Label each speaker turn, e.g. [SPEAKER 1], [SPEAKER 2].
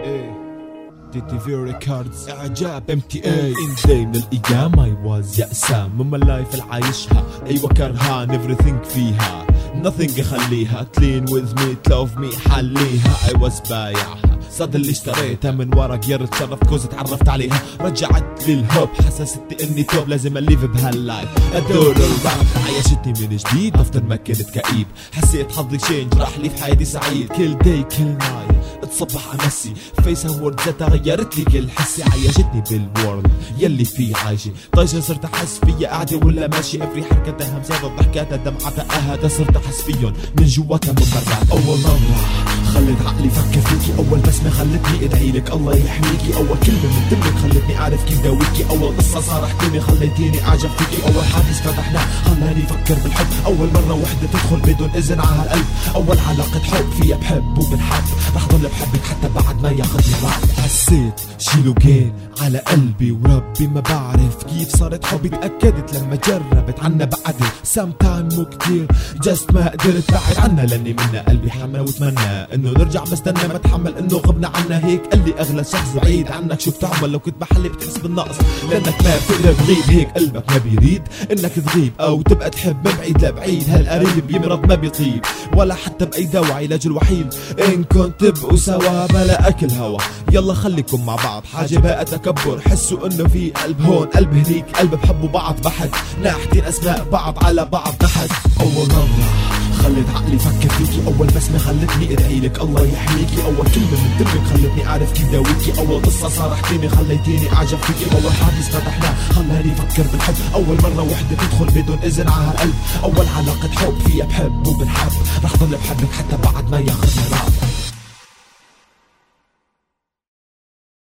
[SPEAKER 1] ATTV records إعجاب MTA من الأيام I was يأسى مما ال life اللي عايشها أيوه كرهان everything فيها. Nothing يخليها. Clean with me love me حليها. I was بايعها صاد اللي اشتريتها من ورا girl تشرفت cause تعرفت عليها. رجعت لي ال hope حسستني إني top لازم أليف بهال life أدور الراب عيشتني من جديد أفضل ما كنت كئيب. حسيت حظي change راح لي في حياتي سعيد. كل day كل night اتصبح على face ها world ذاتها غيرت لي كل حسي. عيشتني بال world يلي فيه عايشة. طيشة صرت أحس فيا قاعدة ولا ماشي every حركتها همساتها ضحكاتها دمعتها اهدى صرت أحس فيهم. من جواتها من برات اول مرة خلت عقلي فكر فيكي أول بسمة خلتني. ادعي لك الله يحميكي. أول كلمة من دمك خلتني أعرف كيف داويكي. أول قصة صارحتني خليتيني أعجب فيكي. أول حادث فتحناه خلاني أفكر بالحب. أول مرة وحدة تدخل بدون إذن على هالقلب أول علاقة حب فيها بحب وبنحب. رح ضل بحبك حتى بعد ما ياخذني الوقت حسيت شيلو جين على قلبي وربي ما بعرف كيف صارت حبي. تأكدت لما جربت عنا بعدي sometime مو كتير. just ما قدرت بعد عنا لأني منا قلبي حمى واتمنى إنه نرجع. بستنى ما اتحمل إنه غبنا عنا هيك. قال لي أغلى شخص بعيد عنك. شو بتعمل؟ لو كنت محلي بتحس بالنقص. لأنك ما بتقدر تغيب هيك. قلبك ما بيريد إنك تغيب أو تبقى تحب. من بعيد لبعيد هالقريب يمرض ما بيطيب. ولا حتى بأي دواء علاج الوحيد إن كنت تبقوا سوا بلا أكل هوا. يلا خليكم مع بعض. حاجة بقى تكبر. حسوا إنه في قلب. هون قلب هنيك. قلب بحبوا بعض بحد ناحتين أسماء بعض على بعض تحت. أول مرة خلت عقلي فكر فيكي. أول بسمة خلتني أدعي لك. الله يحميكي. أول كلمة من دمك خلتني أعرف كيف داويكي. أول قصة صارحتيني خليتيني أعجب فيكي. أول حادث فتحناه خلاني أفكر بالحب. أول مرة وحدة تدخل بدون إذن على القلب. أول علاقة حب فيها بحب وبنحب. رح ضل بحبك حتى بعد ما ياخذنا.